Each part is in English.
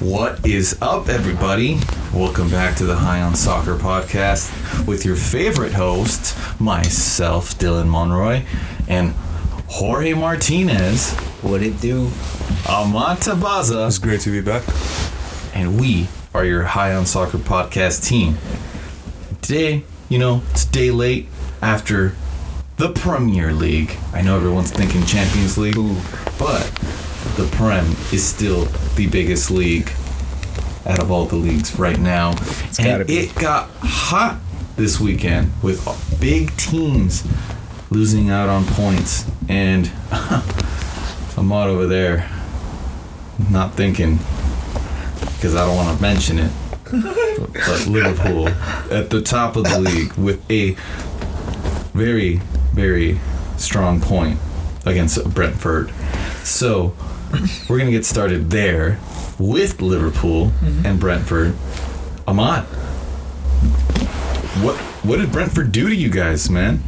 What is up, everybody? Welcome back to the High on Soccer podcast with your favorite host, myself, Dylan Monroy, and Jorge Martinez, What it do? Amata Baza, It's great to be back. and we are your High on Soccer podcast team. Today, you know, it's day late after the Premier League. I know everyone's thinking Champions League, but the Prem is still the biggest league out of all the leagues right now. gotta and it got hot this weekend with big teams losing out on points. And Ahmad over there, not thinking, because I don't want to mention it, but, but Liverpool at the top of the league with a very, very strong point against Brentford. So we're gonna get started there with Liverpool and Brentford. Ahmad, what what did Brentford do to you guys, man?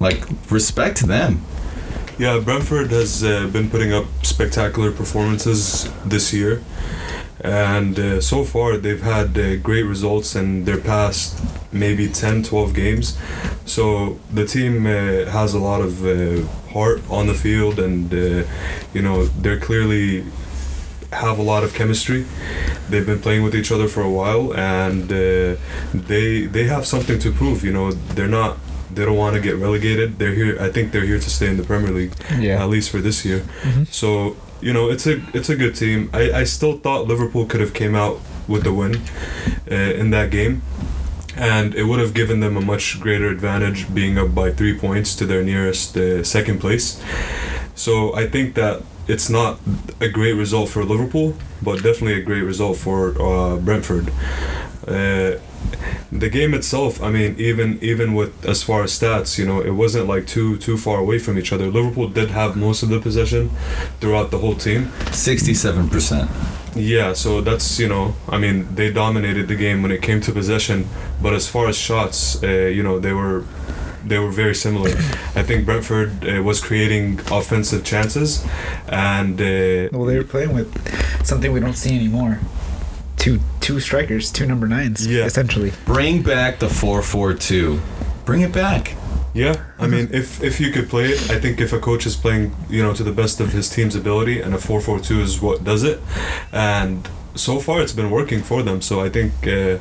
Like respect to them. Yeah, Brentford has uh, been putting up spectacular performances this year. And uh, so far, they've had uh, great results in their past maybe 10, 12 games. So the team uh, has a lot of uh, heart on the field, and uh, you know they're clearly have a lot of chemistry. They've been playing with each other for a while, and uh, they they have something to prove. You know, they're not. They don't want to get relegated. They're here. I think they're here to stay in the Premier League, Yeah. at least for this year. So you know, it's a it's a good team. I, I still thought Liverpool could have came out with the win uh, in that game, and it would have given them a much greater advantage, being up by three points to their nearest uh, second place. So I think that it's not a great result for Liverpool, but definitely a great result for uh, Brentford. Uh, the game itself, I mean, even even with as far as stats, you know, it wasn't like too too far away from each other. Liverpool did have most of the possession throughout the whole team. Sixty-seven percent. Yeah, so that's you know, I mean, they dominated the game when it came to possession, but as far as shots, uh, you know, they were they were very similar. I think Brentford uh, was creating offensive chances, and uh, Well, they were playing with something we don't see anymore. Two two strikers, two number nines, Yeah. essentially. Bring back the four-four-two. Bring it back. Yeah, I mean, if if you could play it, I think if a coach is playing, you know, to the best of his team's ability, and a four four two is what does it, and so far it's been working for them. So I think, uh,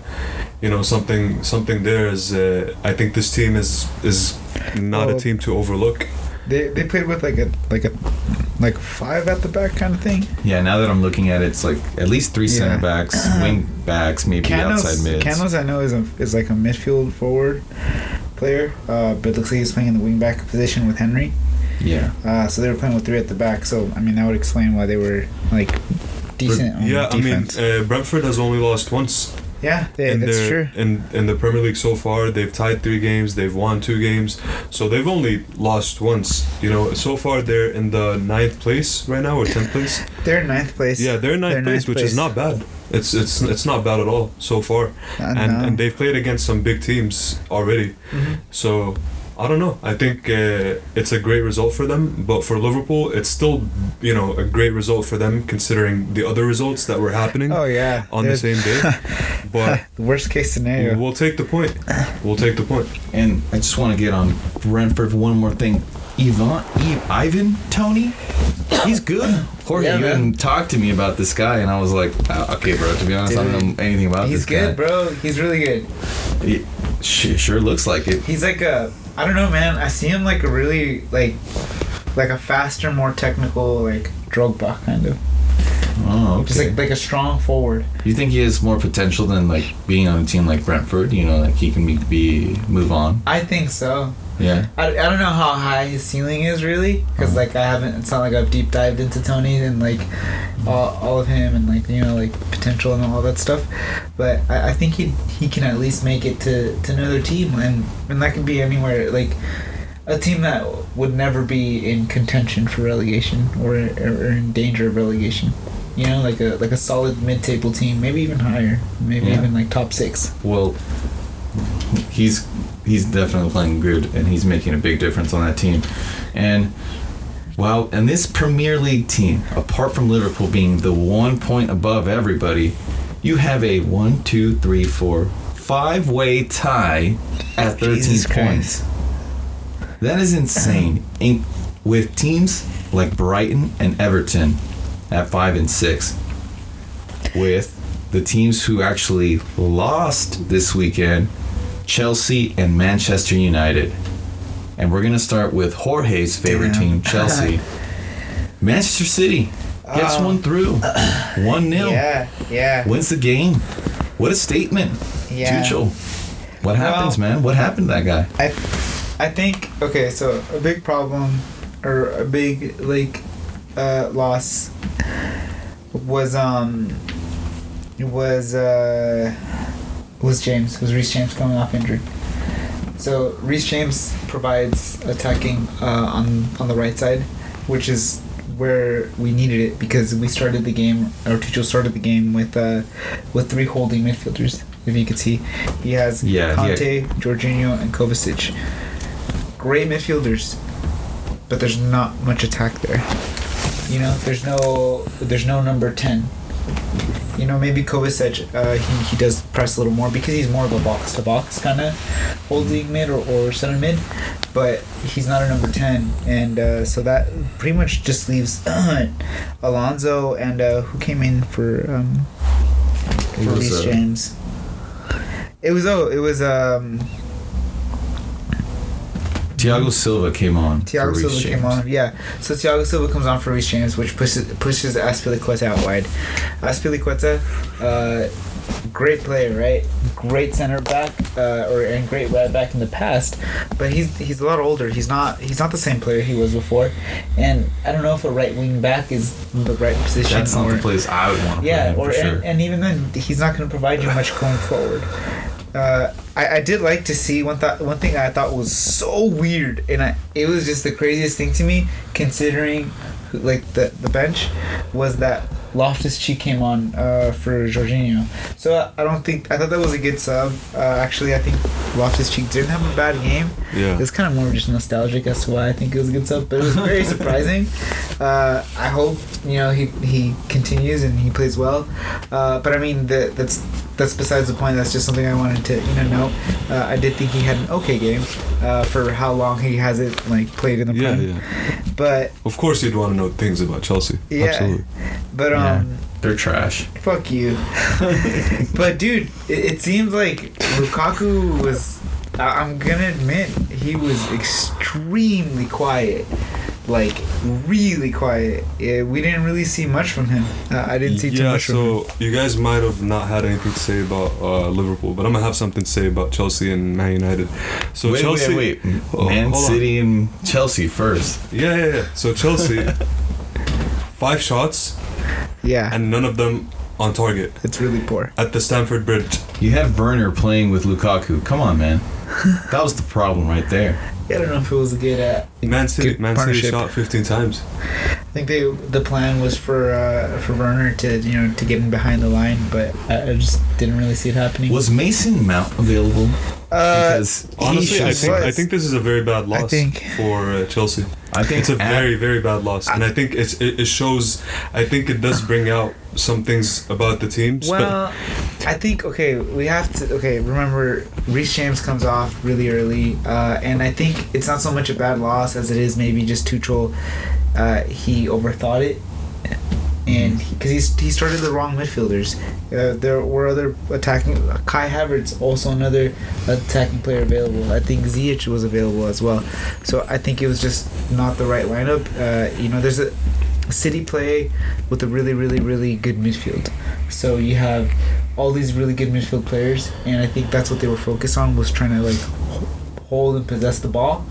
you know, something something there is. Uh, I think this team is is not a team to overlook. They they played with like a like a like five at the back kind of thing. Yeah, now that I'm looking at it, it's like at least three Yeah. center backs, wing backs, maybe outside Canos, mids. Canos, I know is a is like a midfield forward player, uh, but looks like he's playing in the wing back position with Henry. Yeah. Uh, so they were playing with three at the back. So I mean that would explain why they were like decent on yeah, defense. I mean, uh, Brentford has only lost once. Yeah, yeah, in that's true. In in the Premier League so far, they've tied three games, they've won two games, so they've only lost once. You know, so far they're in the ninth place right now or tenth place. They're in ninth place. Yeah, they're in ninth They're place, ninth which is not bad. It's it's it's not bad at all so far, and and they've played against some big teams already. Mhm. So I don't know. I think uh, it's a great result for them, but for Liverpool, it's still you know a great result for them considering the other results that were happening Oh yeah. on the same day. But worst case scenario. we'll take the point. We'll take the point. And I just want to get on Brentford for one more thing. Ivan, Ivan, Toney, he's good. Jorge, Yeah, you man. hadn't talked to me about this guy, and I was like, uh, okay, bro. To be honest, I don't know anything about He's this He's good, guy. bro. He's really good. He sure looks like it. He's like a I don't know, man. I see him like a really like like a faster, more technical like Drogba kind of. Oh, okay. Just like like a strong forward. you think he has more potential than like being on a team like Brentford? You know, like he can be, be move on. I think so. Yeah. I, I don't know how high his ceiling is really because Uh-huh. like I haven't it's not like I've deep dived into Toney and like all, all of him and like you know like potential and all that stuff but I, I think he he can at least make it to, to another team and and that could be anywhere like a team that would never be in contention for relegation or, or in danger of relegation you know like a like a solid mid-table team maybe even higher maybe Yeah. even like top six Well, he's he's definitely playing good, and he's making a big difference on that team. And Well, and this Premier League team, apart from Liverpool being the one point above everybody, you have a one, two, three, four, five way tie at 13 Jesus points. That is insane. In, with teams like Brighton and Everton at five and six, with the teams who actually lost this weekend, Chelsea and Manchester United. And we're gonna start with Jorge's favorite Damn. team, Chelsea. Manchester City gets Um, one through, one 0 Yeah, yeah, wins the game. What a statement, yeah. Tuchel. What happens, man? What happened to that guy? I, I think okay. So a big problem, or a big like, uh, loss was um, was uh, was James was Reece James coming off injured. So Reece James provides attacking uh, on on the right side, which is where we needed it because we started the game or Tuchel started the game with uh, with three holding midfielders. If you could see, he has Yeah, Kanté, Jorginho, and Kovacic. Great midfielders, but there's not much attack there. You know, there's no there's no number ten. You know, maybe Kovacic, uh, he, he does press a little more because he's more of a box to box kind of holding mid or, or center mid, but he's not a number 10. And uh, so that pretty much just leaves Alonso and uh, who came in for, um, for Reece uh, James. It was, oh, it was, um, Thiago Silva came on. Thiago Reece Silva came James. on, yeah. So Thiago Silva comes on for Reece James, which pushes pushes Azpilicueta out wide. Azpilicueta, uh, great player, right? Great center back, uh, or and great right back in the past, but he's he's a lot older. He's not he's not the same player he was before, and I don't know if a right wing back is the right position. That's not or, the place I would want to yeah, or for sure. and, and even then, he's not going to provide you much going forward. Uh, I, I did like to see one thought one thing I thought was so weird, and I, it was just the craziest thing to me, considering like the the bench, was that Loftus Cheek came on uh, for Jorginho. So I, I don't think I thought that was a good sub. Uh, actually, I think Loftus Cheek didn't have a bad game. Yeah. It's kind of more just nostalgic as to why I think it was a good sub, but it was very surprising. Uh, I hope you know he, he continues and he plays well. Uh, but I mean that that's that's besides the point. That's just something I wanted to you know note. Uh, I did think he had an okay game uh, for how long he has it like played in the Yeah, Prem. yeah. But Of course, you'd want to know things about Chelsea. Yeah. Absolutely. but. Um. They're trash. Fuck you. but dude, it, it seems like Lukaku was. I- I'm gonna admit he was extremely quiet, like really quiet. Yeah, we didn't really see much from him. Uh, I didn't see too yeah, much from him. so you guys might have not had anything to say about uh, Liverpool, but I'm gonna have something to say about Chelsea and Man United. So wait, Chelsea, wait, wait. Oh, Man hold. City and Chelsea first. Yeah, yeah, yeah. So Chelsea, five shots Yeah, and none of them on target it's really poor. at the Stamford Bridge. You have Werner playing with Lukaku. Come on, man. That was the problem right there. I don't know if it was a good. Uh, Man City, good Man City shot 15 times. I think they the plan was for uh, for Werner to you know to get in behind the line, but I, I just didn't really see it happening. Was Mason Mount available? uh, Because Honestly, I think I think this is a very bad loss think- for uh, Chelsea. I think It's a very very bad loss, and I think it's, it, it shows. I think it does bring out some things about the team. spe- Well, I think okay, we have to okay. Remember, Reece James comes off really early, uh, and I think it's not so much a bad loss as it is maybe just Tuchel. Uh, he overthought it, and because he, he started the wrong midfielders. Uh, there were other attacking. Kai Havertz also another attacking player available. I think Ziyech was available as well. So I think it was just not the right lineup. Uh, you know, there's a City play with a really, really, really good midfield. So you have all these really good midfield players, and I think that's what they were focused on was trying to like hold and possess the ball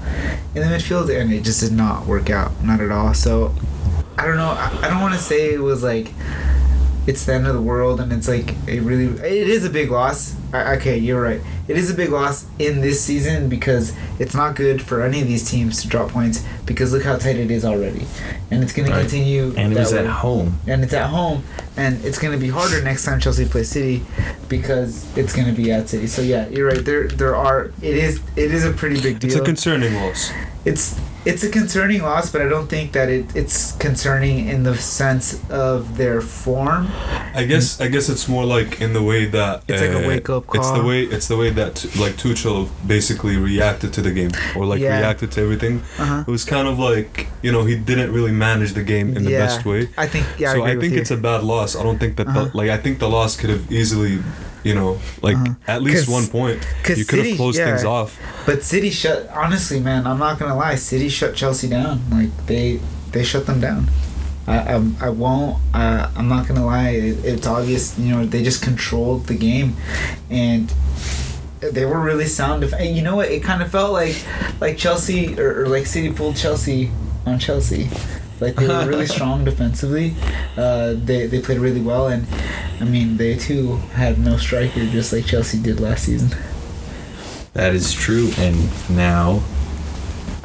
in the midfield, and it just did not work out, not at all. So I don't know. I, I don't want to say it was like it's the end of the world, and it's like it really it is a big loss. I, okay, you're right. It is a big loss in this season because it's not good for any of these teams to drop points because look how tight it is already, and it's going Right. to continue. and it was at home. and it's at home, and it's going to be harder next time Chelsea plays City because it's going to be at City. So yeah, you're right. There, there are. It is. It is a pretty big deal. it's a concerning loss. it's it's a concerning loss, but I don't think that it, it's concerning in the sense of their form. I guess I guess it's more like in the way that It's like a uh, wake-up It's the way it's the way that like Tuchel basically reacted to the game or like Yeah. reacted to everything. Uh-huh. It was kind of like you know he didn't really manage the game in the Yeah. best way. I think yeah. so I, I, think it's a bad loss. I don't think that Uh-huh. the, like I think the loss could have easily, you know, like Uh-huh. at least one point. You could have closed things off. But City shut. Honestly, man, I'm not gonna lie. City shut Chelsea down. Like they they shut them down. I I, I won't. Uh, I'm not gonna lie. It, it's obvious. You know, they just controlled the game, and they were really sound. Def- and you know what? It kind of felt like like Chelsea or, or like City pulled Chelsea on Chelsea. Like they were really strong defensively. Uh, they they played really well, and I mean they too had no striker, just like Chelsea did last season. That is true, and now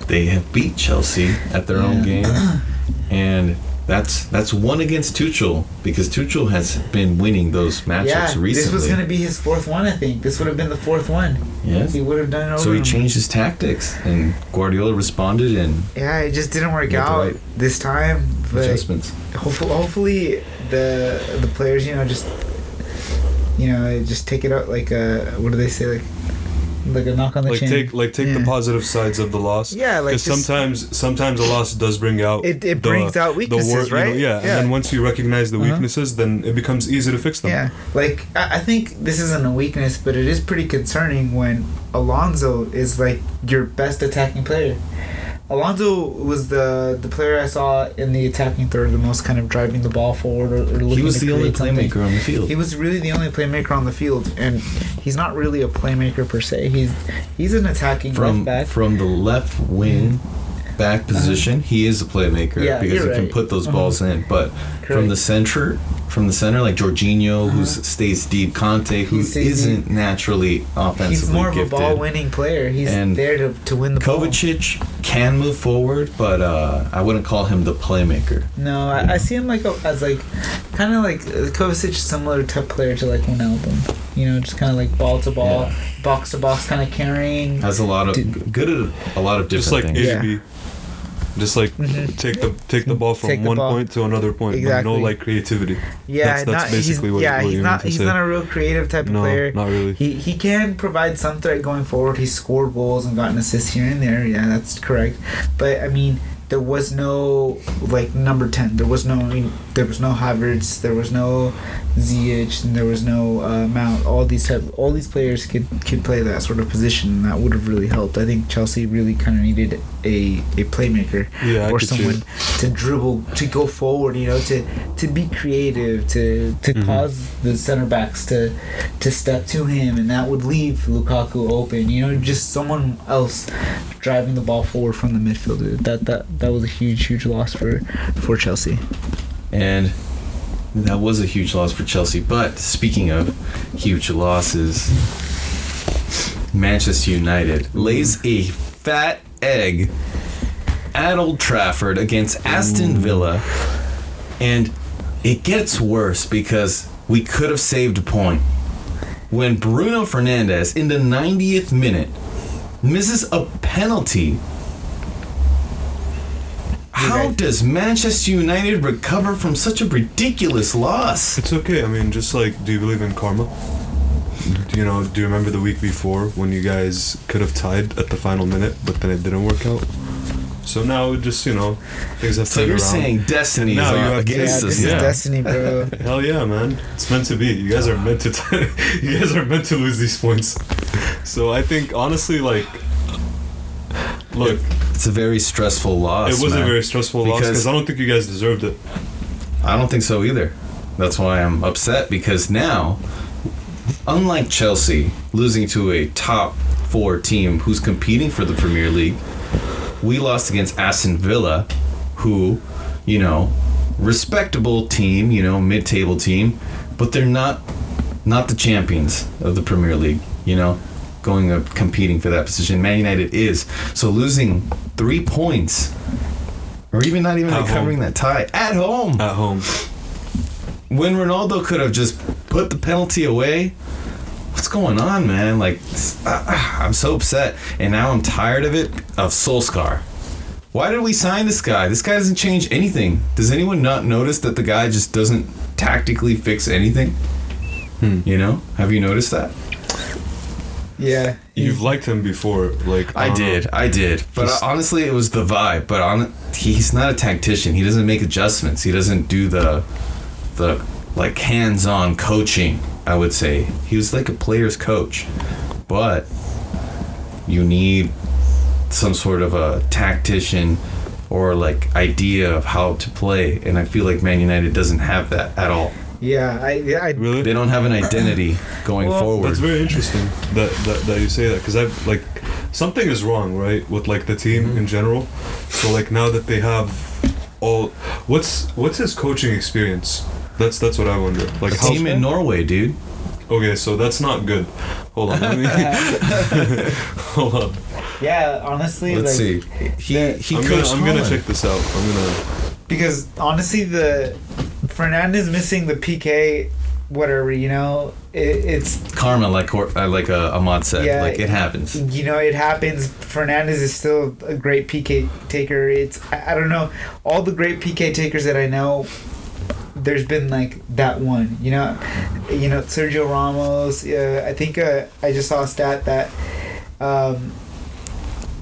they have beat Chelsea at their own game, and that's that's one against Tuchel because Tuchel has been winning those matchups yeah, recently. this was gonna be his fourth one. I think this would have been the fourth one. yes. He would have done it over. So he him. changed his tactics, and Guardiola responded and Yeah, it just didn't work out right this time. But adjustments. hopefully, hopefully the the players, you know, just you know, just take it out like a what do they say like like a knock on the Like chin. take like take the positive sides of the loss. yeah, like Because just, sometimes sometimes a loss does bring out it, it the- brings out the weaknesses, wor- you know, right? yeah, and then once you recognize the Uh-huh. weaknesses, then it becomes easy to fix them. Yeah, like I, I think this isn't a weakness, but it is pretty concerning when Alonso is like your best attacking player. Alonso was the the player I saw in the attacking third, the most kind of driving the ball forward or, or looking He was the only create something. playmaker on the field. He was really the only playmaker on the field, and he's not really a playmaker per se. He's he's an attacking from left back. from the left wing back position, he is a playmaker Uh-huh. Yeah, because he you're can put those Uh-huh. balls in. But from the center, from the center, like Jorginho, who Uh-huh. stays deep, Kanté, who He stays isn't naturally offensively He's more of gifted. a ball-winning player. He's And there to, to win the ball. Kovacic can move forward, but uh, I wouldn't call him the playmaker. No, I, I see him like a, as like kind of like uh, Kovacic, similar type player to like Wijnaldum. You know, just kind of like ball to ball, Yeah. box to box, kind of carrying. Has a lot of Dude. good at a lot of different Just like things. Yeah. Just like Mhm. take the take the ball from the one ball. point to another point, but no like creativity. Yeah, That's- that's not, basically he's, what- yeah, what he's not he's say. not a real creative type of No, player. not really. He he can provide some threat going forward. He scored goals and gotten assists here and there. Yeah, that's correct. But I mean, there was no like number ten. There was no there was no Havertz. There was no Ziyech, and there was no uh, Mount. All these type, all these players could could play that sort of position, and that would have really helped. I think Chelsea really kind of needed a a playmaker Yeah, or someone to dribble, to go forward, you know, to to be creative, to to Mhm. cause the center backs to to step to him, and that would leave Lukaku open. You know, just someone else driving the ball forward from the midfield. That that that was a huge huge loss for for Chelsea. And that was a huge loss for Chelsea. But speaking of huge losses, Manchester United lays a fat egg at Old Trafford against Aston mm. Villa. And it gets worse because we could have saved a point. When Bruno Fernandes, in the 90th minute, misses a penalty. How right. does Manchester United recover from such a ridiculous loss? It's okay. I mean, just like, do you believe in karma? Do you know? Do you remember the week before when you guys could have tied at the final minute, but then it didn't work out? So now, just you know, things have So turned you're around. saying destiny is Now you on- have- Yeah, against this us is now. destiny, bro. Hell yeah, man! It's meant to be. You guys are meant to. T- you guys are meant to lose these points. So I think honestly, like, look, It's a very stressful loss. it was man. a very stressful loss Because- because I don't think you guys deserved it. I don't think so either. That's why I'm upset because now, unlike Chelsea losing to a top four team who's competing for the Premier League, we lost against Aston Villa, who, you know, respectable team, you know, mid-table team, but they're not not the champions of the Premier League, you know, going up competing for that position. Man United is. So losing 3 points or even not even At recovering home. that tie at home At home, when Ronaldo could have just put the penalty away. What's going on, man? Like, uh, I'm so upset, and now I'm tired of it. Of Solskjaer, Why did we sign this guy? This guy doesn't change anything. Does anyone not notice that the guy just doesn't tactically fix anything? Hmm. You know? Have you noticed that? Yeah. You've liked him before, like I don't did, I did. But He's- honestly, it was the vibe. But on, he's not a tactician. He doesn't make adjustments. He doesn't do the, the like hands-on coaching. I would say he was like a player's coach, but you need some sort of a tactician or like idea of how to play. And I feel like Man United doesn't have that at all. Yeah. I. I Really? They don't have an identity going Well, forward. That's very interesting that, that that you say that because I've like something is wrong right with like the team Mm-hmm. in general. So like now that they have all, what's what's his coaching experience? That's that's what I wonder. Like a how? team in Norway, dude. Okay, so that's not good. Hold on, let me hold on. yeah. Honestly, Let's like, see. He he I'm gonna I'm gonna check this out. I'm gonna. because honestly, the Fernandes missing the PK, whatever you know, it, it's karma, like uh, like uh, Ahmad said. Yeah. like it happens. you know it happens. Fernandes is still a great PK taker. It's I, I don't know all the great PK takers that I know. There's been like that one, you know, you know Sergio Ramos. Uh, I think uh, I just saw a stat that um,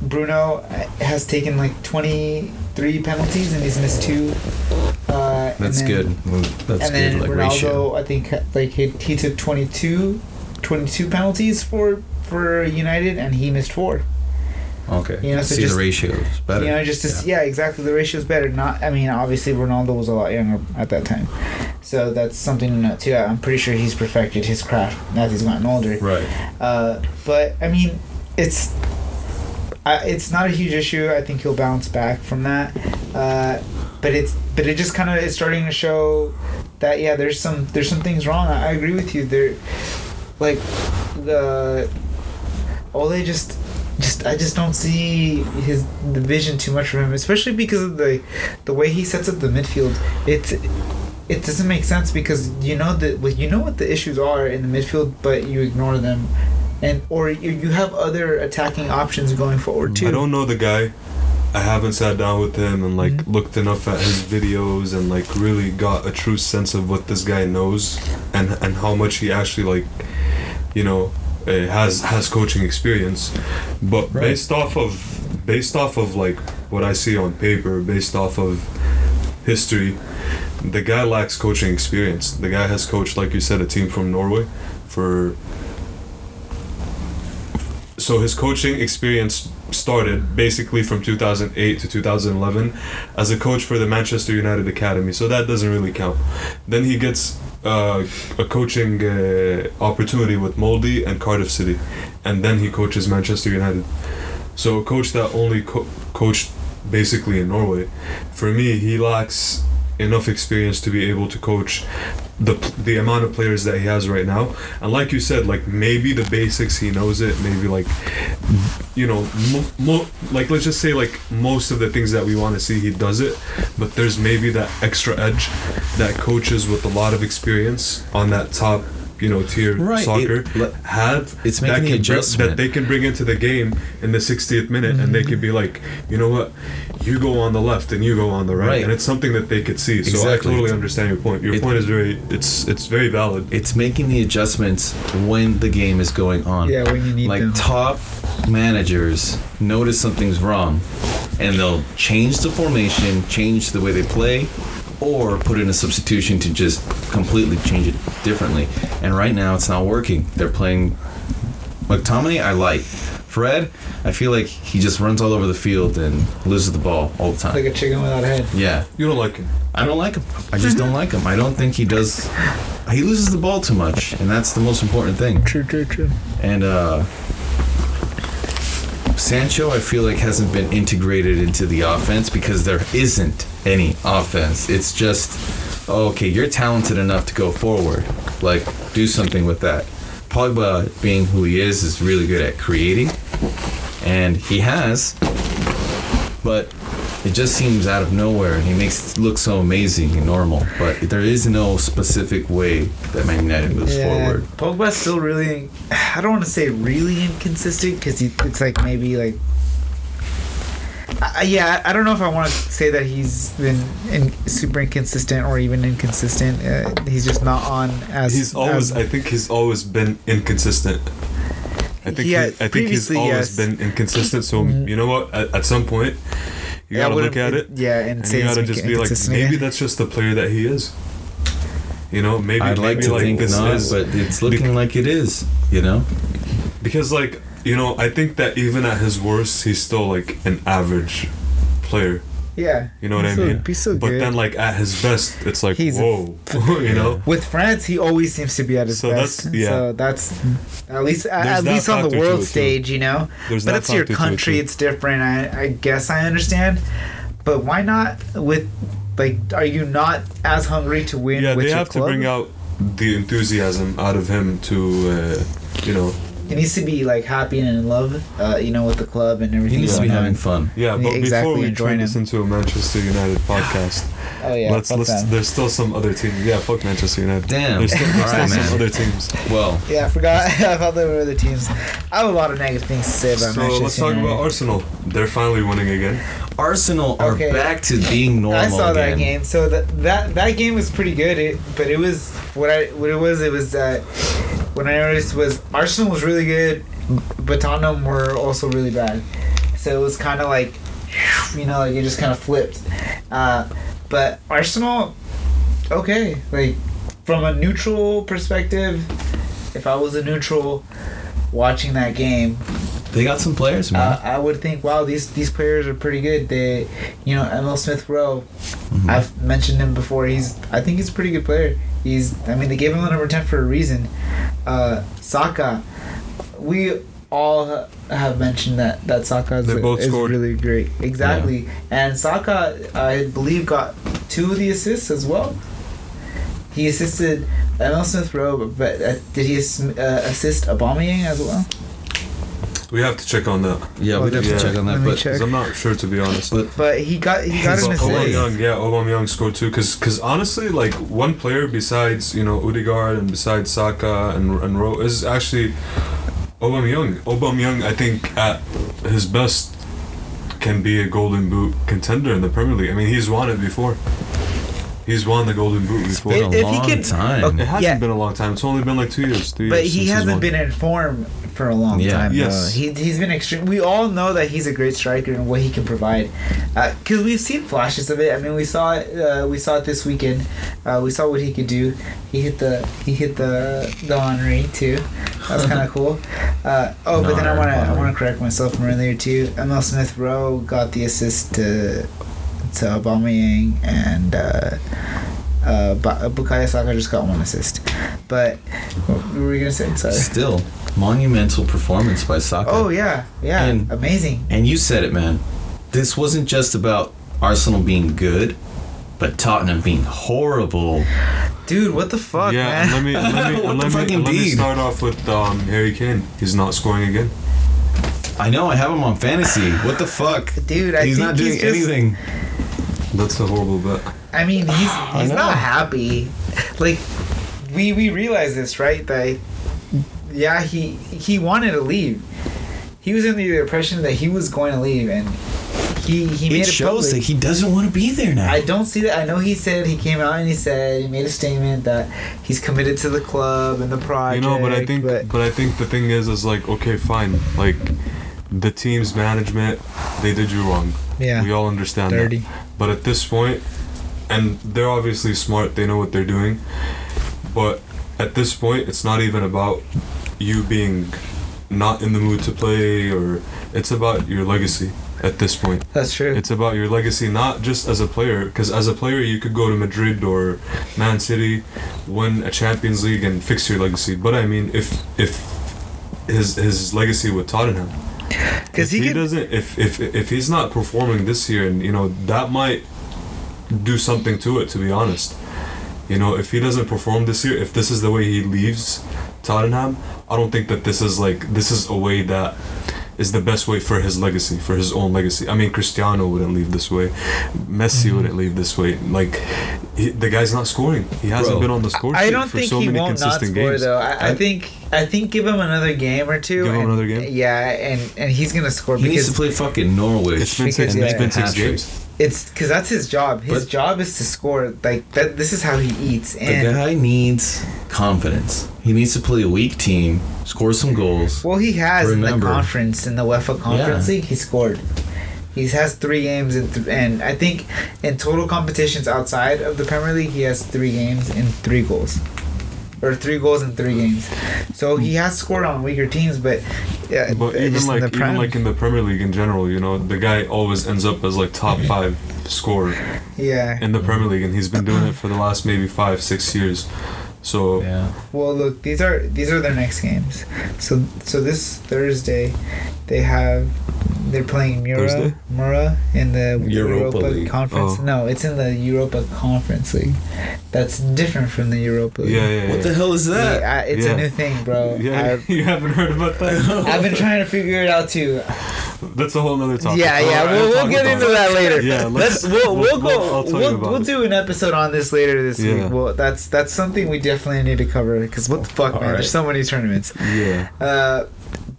Bruno has taken like 23 penalties and he's missed two. And That's then- good. That's and then good. Like Ronaldo, ratio. I think like he, he took 22, 22 penalties for for United and he missed four. Okay. you know, so See just- the ratio is better. You know, just to, yeah. exactly. The ratio is better. Not, I mean, obviously Ronaldo was a lot younger at that time, so that's something to note too. I'm pretty sure he's perfected his craft as he's gotten older. Right. Uh, but I mean, it's I, it's not a huge issue. I think he'll bounce back from that. Uh, but it's but it just kind of is starting to show that yeah, there's some there's some things wrong. I, I agree with you. There, like the Ole just just I just don't see his the vision too much for him, especially because of the the way he sets up the midfield. It's it doesn't make sense because you know that well, you know what the issues are in the midfield, but you ignore them, and or you, you have other attacking options going forward too. I don't know the guy. I haven't sat down with him and like Mhm. looked enough at his videos and like really got a true sense of what this guy knows and and how much he actually like, you know, uh, has has coaching experience. But Right. based off of based off of like what I see on paper, based off of history, the guy lacks coaching experience. The guy has coached, like you said, a team from Norway for so his coaching experience started basically from 2008 to 2011 as a coach for the Manchester United Academy. So that doesn't really count. Then he gets uh, a coaching uh, opportunity with Molde and Cardiff City, and then he coaches Manchester United. So a coach that only co- coached basically in Norway. For me, he lacks enough experience to be able to coach the the amount of players that he has right now. And like you said, like maybe the basics he knows it. Maybe like you know, mo- mo- like let's just say like most of the things that we want to see he does it. But there's maybe that extra edge that coaches with a lot of experience on that top you know tier Right, soccer it- have it's that making the can bring- that they can bring into the game in the 60th minute and they can be like you know what? You go on the left and you go on the right, Right. and it's something that they could see. So i totally understand your point. Your It- point is very it's it's very valid. It's making the adjustments when the game is going on. Yeah, when you need like them. top managers notice something's wrong, and they'll change the formation, change the way they play, or put in a substitution to just completely change it differently. And right now, it's not working. They're playing. McTominay, I like. Fred, I feel like he just runs all over the field and loses the ball all the time. like a chicken without a head. yeah, you don't like him I don't like him. I just don't like him. I don't think he does. He loses the ball too much, and that's the most important thing. True, true, true. And uh Sancho, I feel like hasn't been integrated into the offense because there isn't any offense. It's just okay, you're talented enough to go forward. Like do something with that. Pogba, being who he is, is really good at creating, and he has. But it just seems out of nowhere, and he makes it look so amazing and normal. But there is no specific way that Man United moves forward. Pogba's still really, I don't want to say really inconsistent because it's like maybe like Uh, yeah, I I don't know if I want to say that he's been in, super inconsistent or even inconsistent. Uh, he's just not on as. He's always. as- I think he's always been inconsistent. I think. Yeah, he, I think he's previously, always yes. been inconsistent. So Mhm. you know what? At, at some point, you gotta look at it, Yeah, and, and say you gotta just be like, maybe again. that's just the player that he is. You know, maybe I'd like maybe to like think this not, is but it's looking like it is. You know, because like you know I think that even at his worst, he's still like an average player. Yeah. You know what I so- mean? So But then like at his best, it's like He's whoa, you know. With France, he always seems to be at his So best. that's- yeah. So that's at least at, There's at least on the world it, stage, you know. There's but it's your to it, country; it's different. I, I guess I understand, but why not with like? Are you not as hungry to win? Yeah, with they have to bring out the enthusiasm out of him to, uh, you know, He needs to be like happy and in love, uh, you know, with the club and he everything. needs to be on. having fun. yeah. But Exactly, before we enjoying turn this into a Manchester United podcast, Oh yeah, let's let's. them. There's still some other teams. Yeah, fuck Manchester United. Damn. There's still, there's All right, still some other teams. Well, Yeah, I forgot. I thought there were other teams. I have a lot of negative things to say about So Manchester let's talk United. about Arsenal. They're finally winning again. Arsenal are Okay. back to being normal I saw that game. So that that that game was pretty good. It, but it was what I what it was. It was uh, what I noticed was Arsenal was really good, but Tottenham were also really bad. So it was kind of like, you know, like it just kind of flipped. Uh, but Arsenal, okay, like from a neutral perspective, if I was a neutral watching that game, They got some players, man. uh, I would think, wow, these these players are pretty good. They, you know, Emile Smith Rowe. Mhm. I've mentioned him before. He's, I think he's a pretty good player. He's, I mean, they gave him the number ten for a reason. Uh, Saka, we all have mentioned that that Saka is, They both is scored. really great. Exactly, and Saka, I believe, got two of the assists as well. He assisted Emile Smith Rowe, but uh, did he ass- uh, assist Aubameyang as well? We have to check on that yeah, Oh, we'd have to check on that. Let me But check. I'm not sure to be honest. but But he got he got His an play. assist. Aubameyang, yeah, Aubameyang scored too. Cause, cause honestly, like one player besides you know Ødegaard and besides Saka and and Rowe is actually Aubameyang. Aubameyang, I think at his best can be a Golden Boot contender in the Premier League. I mean, he's won it before. He's won the Golden Boot before. been If- a if he long can- time. okay. It hasn't Yeah. been a long time. It's only been like two years, three But years. he since he's hasn't won. been in form for a long Yeah. time. Yes. though. He, he's been extreme. We all know that he's a great striker and what he can provide. Because we've seen flashes of it. I mean, we saw it. Uh, we saw it this weekend. Uh, we saw what he could do. He hit the he hit the the Henry too. That's kind of cool. Uh, oh, but then I want to I want to correct myself from earlier too. Emile Smith Rowe got the assist to to Aubameyang and. Uh, uh, Bukayo Saka just got one assist, but what were we gonna say? Sorry. still, monumental performance by Saka. Oh yeah, yeah, And- amazing. And you said it, man. This wasn't just about Arsenal being good, but Tottenham being horrible. Dude, what the fuck, yeah, man? and let me let me, What and let, me, let me start off with um, Harry Kane. He's not scoring again. I know I have him on fantasy. What the fuck? Dude, I he's think not doing he's just- anything. That's a horrible bet. I mean, he's he's know. not happy. Like, we we realize this, right? That yeah, he he wanted to leave. He was in the impression that he was going to leave, and he he made It it shows public. that he doesn't want to be there now. I don't see that. I know he said he came out and he said he made a statement that he's committed to the club and the project. You know, but I think, but- but, I think the thing is, is like, okay, fine, like, the team's management, they did you wrong. yeah, We all understand dirty. that. But at this point, and they're obviously smart, they know what they're doing. But at this point, it's not even about you being not in the mood to play, or it's about your legacy. At this point, That's true. it's about your legacy, not just as a player. Because as a player, you could go to Madrid or Man City, win a Champions League, and fix your legacy. But I mean, if if his his legacy with Tottenham, Because he, he, could, doesn't, if if if he's not performing this year, and you know that might do something to it. To be honest, you know, if he doesn't perform this year, if this is the way he leaves Tottenham, I don't think that this is like this is a way that is the best way for his legacy, for his own legacy. I mean, Cristiano wouldn't leave this way, Messi Mm-hmm. wouldn't leave this way. Like, he, the guy's not scoring. He hasn't Bro, been on the score I don't for think so he many won't not consistent score games. though. I, I I- think I think give him another game or two. Give him and- another game? Yeah, and and he's gonna score He needs because to play fucking Norwich. It's been Because, six, yeah. it's been six games. It's because that's his job. His But- job is to score. Like that. This is how he eats. The guy needs confidence. He needs to play a weak team, score some goals. well, he has in the conference in the UEFA Conference Yeah. League. He scored. He has three games, in th- and I think in total competitions outside of the Premier League, he has three games and three goals, or three goals in three games. So he hmm. has scored on weaker teams, but yeah, But even like even Prem. like in the Premier League in general, you know, the guy always ends up as like top five scorer yeah. in the Premier League, and he's been doing it for the last maybe five six years. So Yeah. Well, look, these are these are their next games. So so this Thursday, they have they're playing Mura Thursday? Mura in the Europa League. Conference. Oh. No, it's in the Europa Conference League. That's different from the Europa League. yeah, yeah, yeah. What the hell is that? Yeah, I- it's Yeah. a new thing, bro. Yeah, I've, you haven't heard about that? I've been trying to figure it out too. That's a whole nother topic. Yeah, yeah, Alright, we'll, we'll get into it. that later. Yeah, let's- let's we'll, we'll, we'll- we'll- go. I'll tell you we'll, we'll do an episode on this later this Yeah. week. Well, that's that's something we definitely need to cover because what the fuck, man? Alright. There's so many tournaments. Yeah. Uh,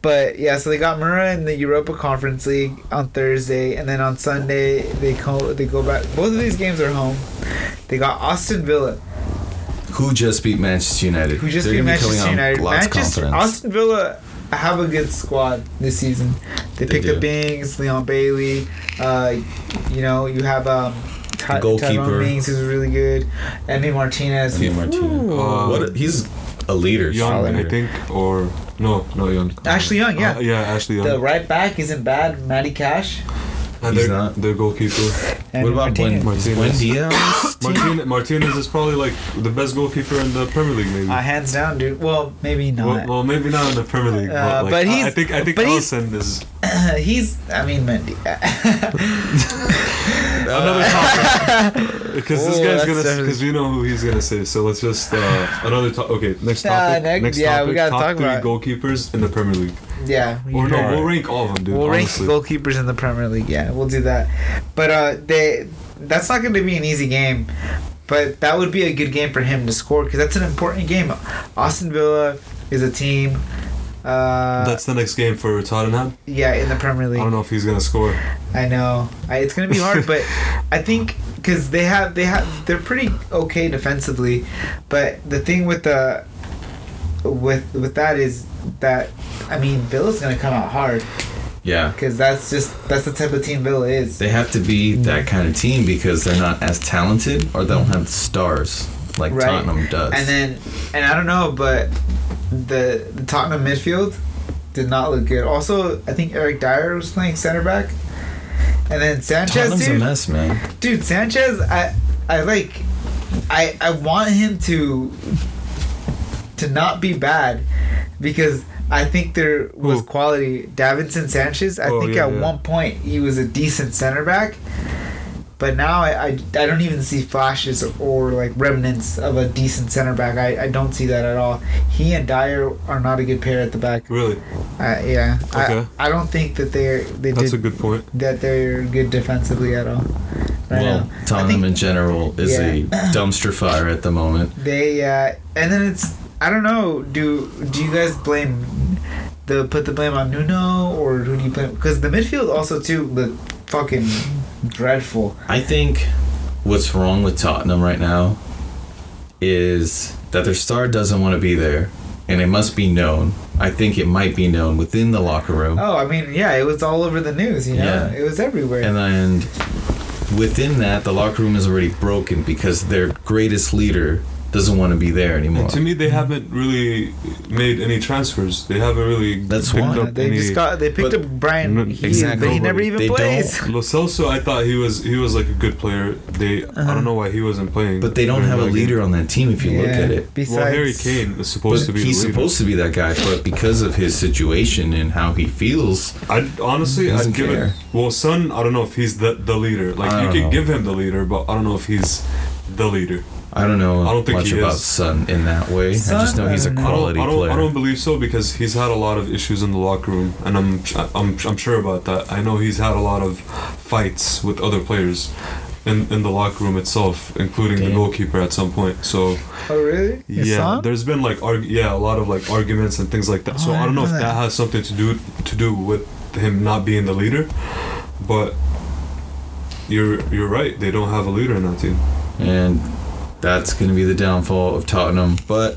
but yeah, so they got Mura in the Europa Conference League on Thursday, and then on Sunday they go they go back. Both of these games are home. They got Aston Villa, Who just beat Manchester United? who just They're beat gonna be Manchester United. Lots Manchester, confidence. Aston Villa have a good squad this season. They They picked up. Bings, Leon Bailey. Uh, you know, you have um, Ty- Goalkeeper. Tyrone Mings, who's really good. Emi Martinez. Emi Martinez. Ooh. Uh, what? A, he's a leader. Young, solid I think, or no, not Young. Ashley Young, yeah. Uh, yeah, Ashley Young. the right back isn't bad. Matty Cash. and He's their, not. their goalkeeper. and What about Buen, Martinez. is Buendia on this team? Martinez, Martinez is probably like the best goalkeeper in the Premier League, maybe. Uh, hands down, dude. Well, maybe not. well, well, maybe not in the Premier League, Uh, but, like, but I- I he's- think I think but he's- Alisson is he's. I mean, Mendy. another topic because this Oh, guy's gonna definitely- because we know who he's gonna say. So let's just uh, another topic. Okay, next Yeah, topic. next- next yeah, we gotta top talk three about goalkeepers in the Premier League. yeah. we Or no, can- we'll rank all of them, dude. We'll rank honestly. goalkeepers in the Premier League. Yeah, we'll do that. But uh, they that's not going to be an easy game. But that would be a good game for him to score because that's an important game. Aston Villa is a team. Uh, That's the next game for Tottenham. yeah, in the Premier League. I don't know if he's gonna score. I know. I, it's gonna be hard, but I think because they have they have they're pretty okay defensively, but the thing with the with with that is that I mean Villa's gonna come out hard Yeah. because that's just that's the type of team Villa is. They have to be that kind of team because they're not as talented or they don't have the stars like Right. Tottenham does. And then and I don't know, but the the Tottenham midfield did not look good. Also, I think Eric Dier was playing center back. And then Sanchez, Tottenham's a mess, man. dude, Sanchez, I, I like, I, I want him to, to not be bad, because I think there was Who? quality. Davinson Sanchez, I Oh, think yeah, at yeah. one point he was a decent center back, but now I, I, I don't even see flashes or like remnants of a decent center back. I, I don't see that at all. He and Dier are not a good pair at the back. Really, Uh, yeah, Okay. I, I don't think that they're they that's did a good point. that they're good defensively at all. Right well, now. I Tottenham think in general is a dumpster fire at the moment. they uh, and then it's I don't know. Do do you guys blame the put the blame on Nuno or who do you blame? Because the midfield also too the fucking dreadful. I think what's wrong with Tottenham right now is that their star doesn't want to be there, and it must be known. I think it might be known within the locker room, Oh, I mean, yeah, it was all over the news. You know, Yeah. it was everywhere. and then within that, the locker room is already broken because their greatest leader doesn't want to be there anymore. And to me, they haven't really made any transfers. They haven't really. That's picked why. up they any, just got they picked up Brian, N- he, exactly. but he never even They plays. Lo Celso, I thought he was he was like a good player. They I Uh-huh. don't know why he wasn't playing. but they don't have a leader game. on that team if you look at it. Besides, Well, Harry Kane is supposed to be. he's the supposed to be that guy, but because of his situation and how he feels, I honestly, I'd Doesn't give it. Well, Son, I don't know if he's the the leader. Like I you don't could know. give him the leader, but I don't know if he's the leader. I don't know I don't think much he about is. Son in that way. I just know he's a don't. I don't, quality I don't, player. I don't believe so because he's had a lot of issues in the locker room, and I'm, I'm, I'm sure about that. I know he's had a lot of fights with other players in, in the locker room itself, including the goalkeeper at some point. So Oh really? Yeah, son? there's been like arg- yeah a lot of like arguments and things like that. so Oh, I I don't know if know that that. has something to do to do with him not being the leader, but you're you're right. They don't have a leader in that team. and that's going to be the downfall of Tottenham. But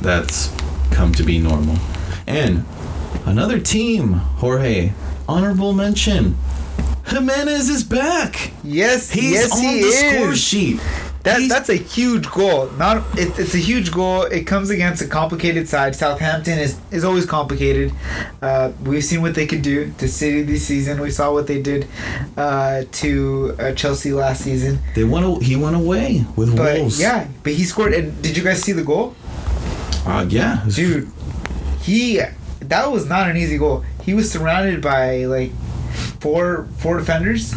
that's come to be normal. And another team, Jorge, honorable mention. Jimenez is back. Yes, He's yes, on he the is. score sheet. That that's a huge goal. Not it, it's a huge goal. It comes against a complicated side. Southampton is is always complicated. Uh, we've seen what they could do to City this season. We saw what they did uh, to uh, Chelsea last season. They went. He went away with But Wolves. yeah, but he scored. And did you guys see the goal, Uh, yeah. dude? He that was not an easy goal. He was surrounded by like four four defenders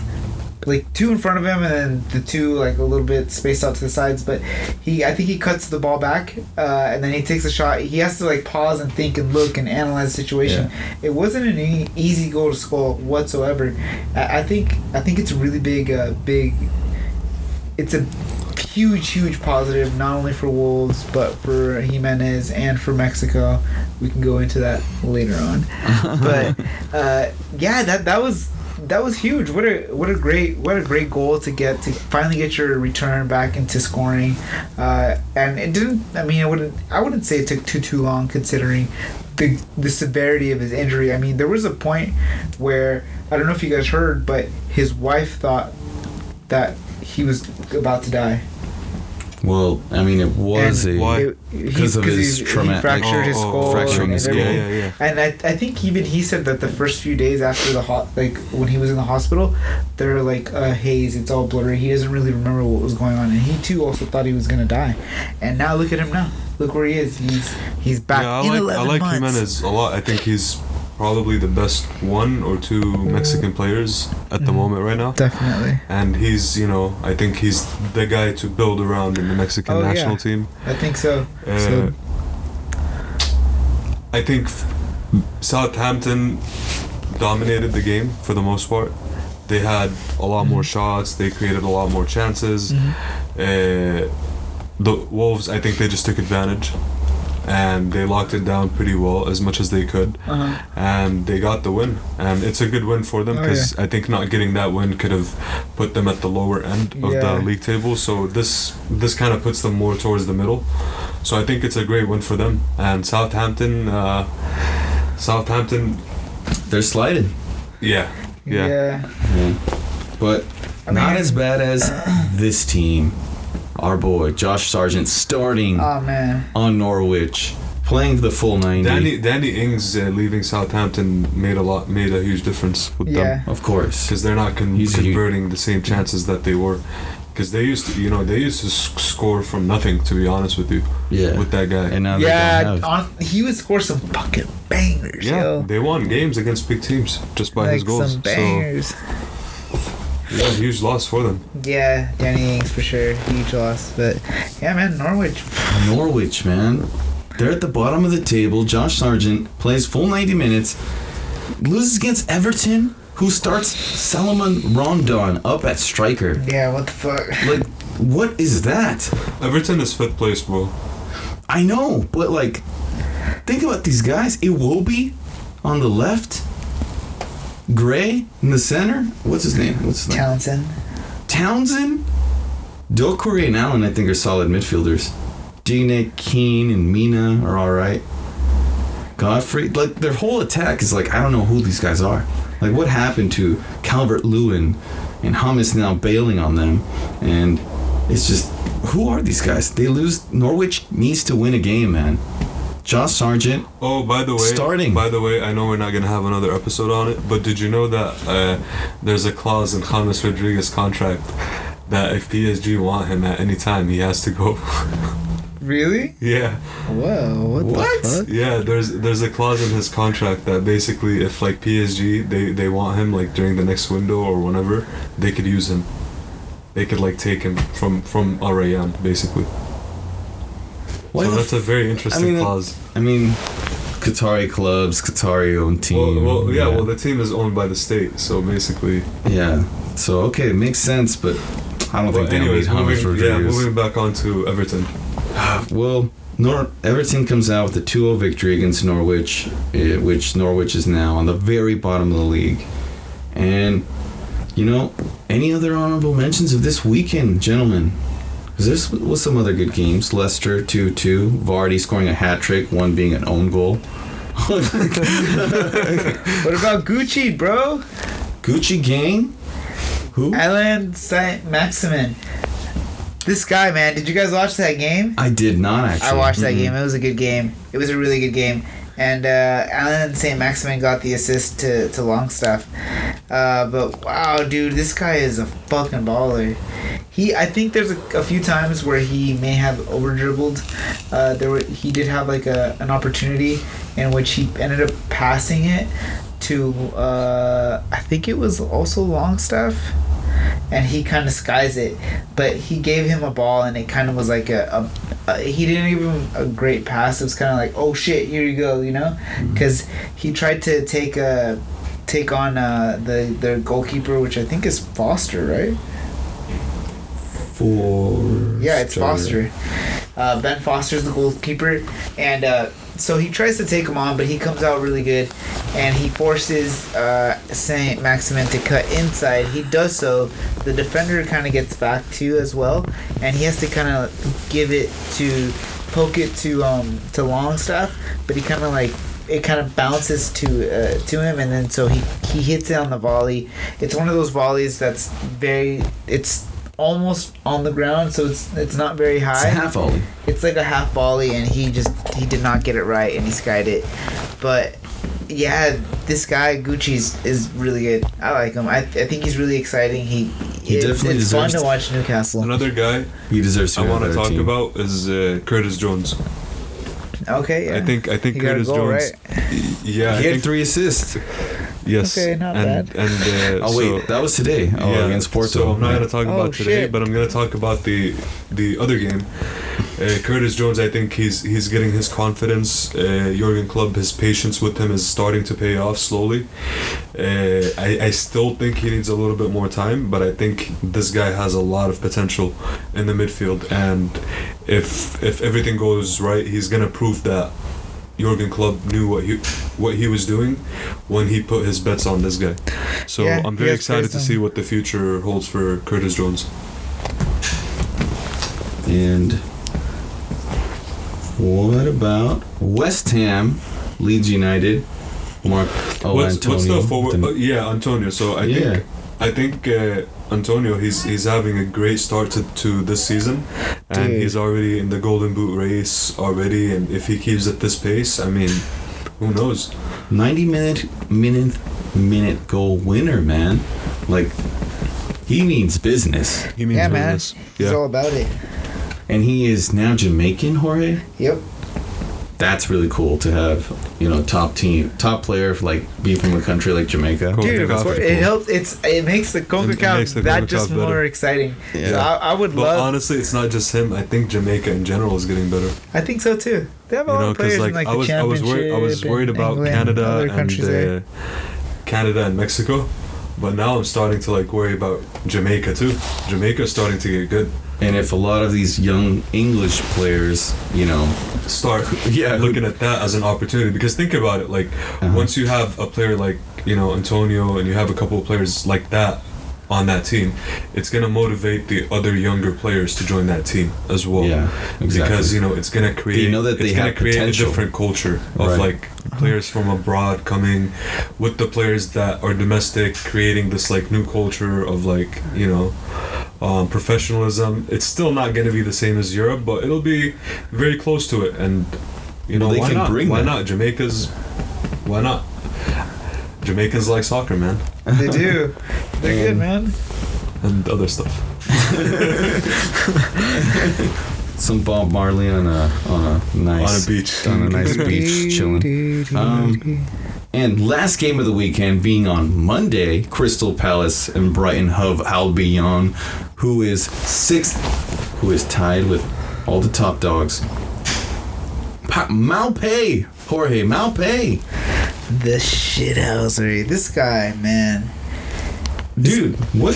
like two in front of him and then the two like a little bit spaced out to the sides but he i think he cuts the ball back uh, and then he takes a shot. He has to like pause and think and look and analyze the situation. It wasn't an e- easy goal to score whatsoever. I, I think i think it's a really big uh, big it's a huge huge positive not only for wolves but for jimenez and for mexico. We can go into that later on. But uh, yeah, that that was that was huge. What a what a great what a great goal to get to finally get your return back into scoring. Uh, and it didn't. I mean, I wouldn't I wouldn't say it took too too long considering the the severity of his injury. I mean, there was a point where I don't know if you guys heard, but his wife thought that he was about to die. Well, I mean, it was And a. Why? it- he- Because of 'cause his he, trauma- he fractured his Oh, oh, skull. fracturing and his Yeah, yeah, yeah. And I, I think even he said that the first few days after the hot, like when he was in the hospital, they're like a haze. It's all blurry. He doesn't really remember what was going on, and he too also thought he was gonna die. And now look at him now. Look where he is. He's he's back yeah, I in like 11 I like months. Jimenez a lot. I think he's probably the best one or two Mexican players at the moment right now. Definitely, And he's, you know, I think he's the guy to build around in the Mexican Oh, national yeah. team. I think so. Uh, So- I think Southampton dominated the game for the most part. They had a lot more shots. They created a lot more chances. Mhm. Uh, the Wolves, I think they just took advantage, and they locked it down pretty well as much as they could, Uh-huh. and they got the win. And it's a good win for them Oh, because I think not getting that win could have put them at the lower end of Yeah. the league table. So this this kind of puts them more towards the middle. So I think it's a great win for them. And Southampton, uh, Southampton, They're sliding. yeah, yeah. yeah. But I not as bad as this team. Our boy, Josh Sargent, starting Oh man. on Norwich, playing the full 90. Danny Danny Ings uh, leaving Southampton made a lot made a huge difference with them. Of course. because they're not con- He's a huge- converting the same chances that they were. Because they used to, you know, they used to s- score from nothing. To be honest with you, Yeah. with that guy. And now they Yeah, don't have. on, he would score some fucking bangers, yeah, yo. they won games against big teams just by like his goals. some bangers. So yeah, huge loss for them. Yeah, Danny Ings for sure, huge loss. But yeah, man, Norwich. Norwich, man. They're at the bottom of the table. Josh Sargent plays full 90 minutes, loses against Everton, who starts Salomon Rondon up at striker. Yeah, what the fuck? Like, what is that? Everton is fifth place, bro. I know, but like, think about these guys. Iwobi on the left, Gray in the center. What's his name? What's his name? Townsend. Townsend, Doucouré and Allen, I think, are solid midfielders. Dina, Keane, and Mina are all right. Godfrey, like their whole attack is like I don't know who these guys are. Like what happened to Calvert Lewin and Hummus now bailing on them, and it's just who are these guys? They lose. Norwich needs to win a game, man. Josh Sargent, Oh, by the way, Starting. By the way, I know we're not gonna have another episode on it, but did you know that uh, there's a clause in James Rodriguez' contract that if PSG want him at any time, he has to go. Really? yeah. Whoa, what, What? the fuck? Yeah, there's there's a clause in his contract that basically if like PSG they, they want him like during the next window or whenever they could use him. they could like take him from from Al Rayyan basically. Why so that's a very interesting mean, clause. I mean, Qatari clubs, Qatari owned team. well, yeah, well, the team is owned by the state, so basically. yeah. So okay, it makes sense, but I don't But think they anyways, need James moving, yeah, Rodriguez. moving back on to Everton. Well, Nor- Everton comes out with a 2-0 victory against Norwich, eh, which Norwich is now on the very bottom of the league. And you know, any other honorable mentions of this weekend, gentlemen? This was some other good games. Leicester 2-2, Vardy scoring a hat trick, one being an own goal. What about Gucci, bro? Gucci Gang? Who? Allan Saint Maximin. This guy, man. Did you guys watch that game? I did not actually. I watched that Mm-mm. game. It was a good game. It was a really good game. And uh, Allan St. Maximin got the assist to, to Longstaff. Uh, but wow, dude, this guy is a fucking baller. He, I think there's a, a few times where he may have over dribbled. Uh, there were he did have like a an opportunity in which he ended up passing it to uh, I think it was also Longstaff and he kind of skies it. But he gave him a ball, and it kind of was like a, a, a he didn't even a great pass. It was kind of like, oh shit, here you go, you know, because he tried to take a take on uh, the the goalkeeper, which I think is Foster, right? For Yeah, it's Foster. Uh, ben Foster's the goalkeeper, and uh, so he tries to take him on, but he comes out really good, and he forces uh, Saint Maximin to cut inside. He does so. The defender kind of gets back too as well, and he has to kind of give it to poke it to um to Longstaff, but he kind of like it kind of bounces to uh, to him, and then so he he hits it on the volley. It's one of those volleys that's very it's almost on the ground, so it's it's not very It's high. a half volley. It's like a half volley, and he just he did not get it right, and he skied it. But yeah, this guy Gucci's is really good. I like him. I, I think he's really exciting. He, He it's, definitely it's fun deserves to to- watch Newcastle. Another guy He deserves to. I be on want to talk team. about is uh, Curtis Jones. Okay, yeah. I think I think He got a Curtis goal, Jones. right? y- Yeah, I He had think three assists. Yes. Okay, not and, bad. And uh, Oh wait, so- that was today. Oh, yeah, against Porto. So I'm not Yeah. gonna talk Oh, about today, shit. but I'm gonna talk about the the other game. Uh, Curtis Jones, I think he's he's getting his confidence. Uh, Jurgen Klopp, his patience with him is starting to pay off slowly. Uh, I I still think he needs a little bit more time, but I think this guy has a lot of potential in the midfield, and if if everything goes right, he's gonna prove that. Jurgen Klopp knew what he what he was doing when he put his bets on this guy. So Yeah, I'm very excited to see what the future holds for Curtis Jones. And what about West Ham, Leeds United, Mark? Oh, what's, Antonio. what's the forward? Then- uh, yeah, Antonio. So I Yeah. think I think uh, Antonio he's he's having a great start to, to this season, and Dude. he's already in the Golden Boot race already. And if he keeps at this pace, I mean, who knows? 90 minute minute minute goal winner, man. Like he means business, He means yeah, man. business. He's all about it. and he is now Jamaican. Jorge, Yep. That's really cool to have. You know, top team, top player, like be from a country like Jamaica. Dude, CONCACAF it's- it helps. It's it makes the CONCACAF makes the that CONCACAF just more exciting. Yeah. So I, I would But love. honestly, it's not just him. I think Jamaica in general is getting better. I think so too. They have a You lot know, of players because in like, like I was the I was worried I was worried about England, Canada and uh, Canada and Mexico, but now I'm starting to like worry about Jamaica too. Jamaica's starting to get good. And if a lot of these young English players, you know, Start Yeah, looking at that as an opportunity because think about it like Uh-huh. once you have a player like you know Antonio and you have a couple of players like that on that team, it's gonna motivate the other younger players to join that team as well. yeah, exactly. because you know it's gonna create you know that they it's gonna create potential. a different culture of Right. like players from abroad coming with the players that are domestic creating this like new culture of like you know um, professionalism it's still not gonna be the same as Europe but it'll be very close to it and you know Well, they why can not bring why that. not Jamaica's why not Jamaicans like soccer man They do. They're good, Um, man. and other stuff some Bob Marley on a on a nice on a beach on a nice beach chilling. Um, and last game of the weekend being on Monday, Crystal Palace and Brighton Hove Albion, who is sixth, who is tied with all the top dogs. Pa- Maupay, Jorge Maupay, The shithousery. This guy, man. dude. What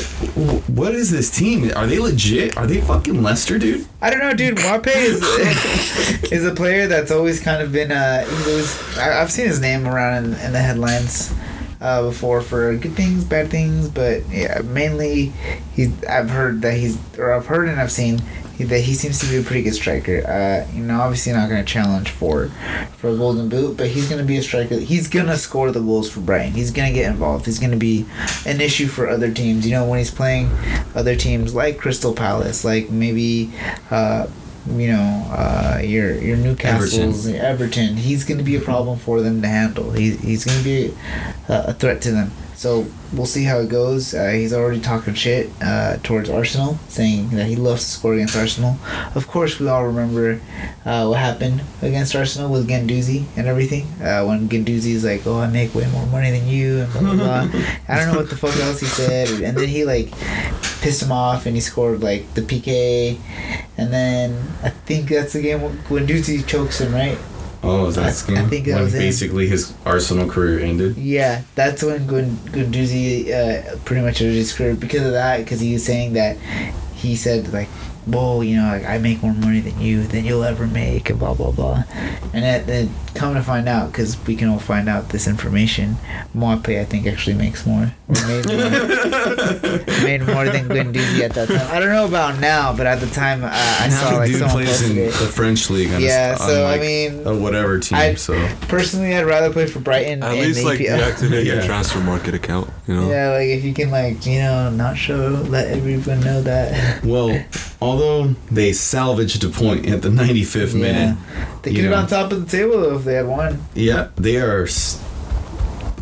what is this team? Are they legit? Are they fucking Leicester, dude? I don't know, dude. Wape is is a player that's always kind of been. Uh, always, I, I've seen his name around in, in the headlines uh, before for good things, bad things, but yeah, mainly he's. I've heard that he's, or I've heard and I've seen he- that he seems to be a pretty good striker. Uh, you know, obviously not going to challenge for for a golden boot, but he's going to be a striker. He's going to score the goals for Brighton. He's going to get involved. He's going to be an issue for other teams. You know, when he's playing other teams like Crystal Palace, like maybe. Uh, you know, uh, your your Newcastle's, Everton. He's going to be a problem for them to handle. He, he's going to be a, a threat to them. So we'll see how it goes. Uh, he's already talking shit uh, towards Arsenal, saying that he loves to score against Arsenal. Of course, we all remember uh, what happened against Arsenal with Guendouzi and everything. Uh, when Guendouzi's like, "Oh, I make way more money than you," and blah blah blah. I don't know what the fuck else he said, and then he like pissed him off, and he scored like the PK, and then I think that's the game when Guendouzi chokes him, right? Oh, that's I- I think that when was it. basically his Arsenal career ended. Yeah, that's when Guendouzi uh, pretty much was screwed because of that. Because he was saying that he said like, "Whoa, you know, like I make more money than you than you'll ever make," and blah blah blah. And then, then come to find out, because we can all find out this information, Maupay I think actually makes more or made more, made more than Guendouzi at that time. I don't know about now, but at the time uh, I Now saw the like dude someone plays in it. the French league. On Yeah, a, so, on I mean, a whatever team. I- so Personally, I'd rather play for Brighton At in least the like EPL. deactivate your transfer market account. You know. Yeah, like if you can like you know not show, let everyone know that. well, although they salvaged a point at the 95th Yeah. minute, They could have on top of the table though if they had won. yeah, they are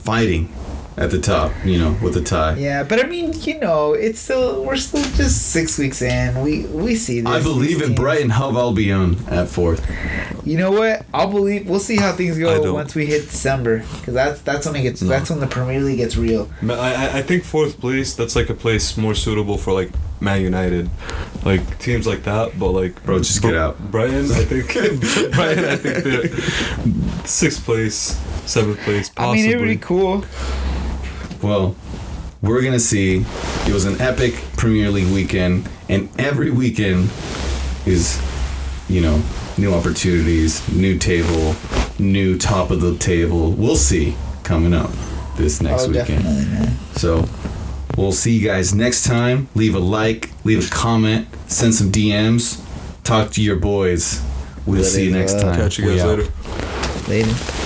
fighting at the top. You know, with a tie. Yeah, but I mean, you know, it's still we're still just six weeks in. We we see this. I believe these in teams. Brighton Hove Albion at fourth. You know what? I'll believe. We'll see how things go once we hit December, because that's that's when it gets. No. That's when the Premier League gets real. But I, I- I think fourth place. That's like a place more suitable for like Man United, like teams like that. But like, Bro, just get out. Brighton, I think. Brighton, I think they're sixth place, seventh place, I mean, it'd be cool. Well, we're gonna see. It was an epic Premier League weekend, and every weekend is, you know, new opportunities, new table, new top of the table. We'll see coming up this next oh, weekend. man. So we'll see you guys next time. Leave a like, leave a comment, send some DMs, talk to your boys. We'll That see you next time. Catch you We guys out. later. Later.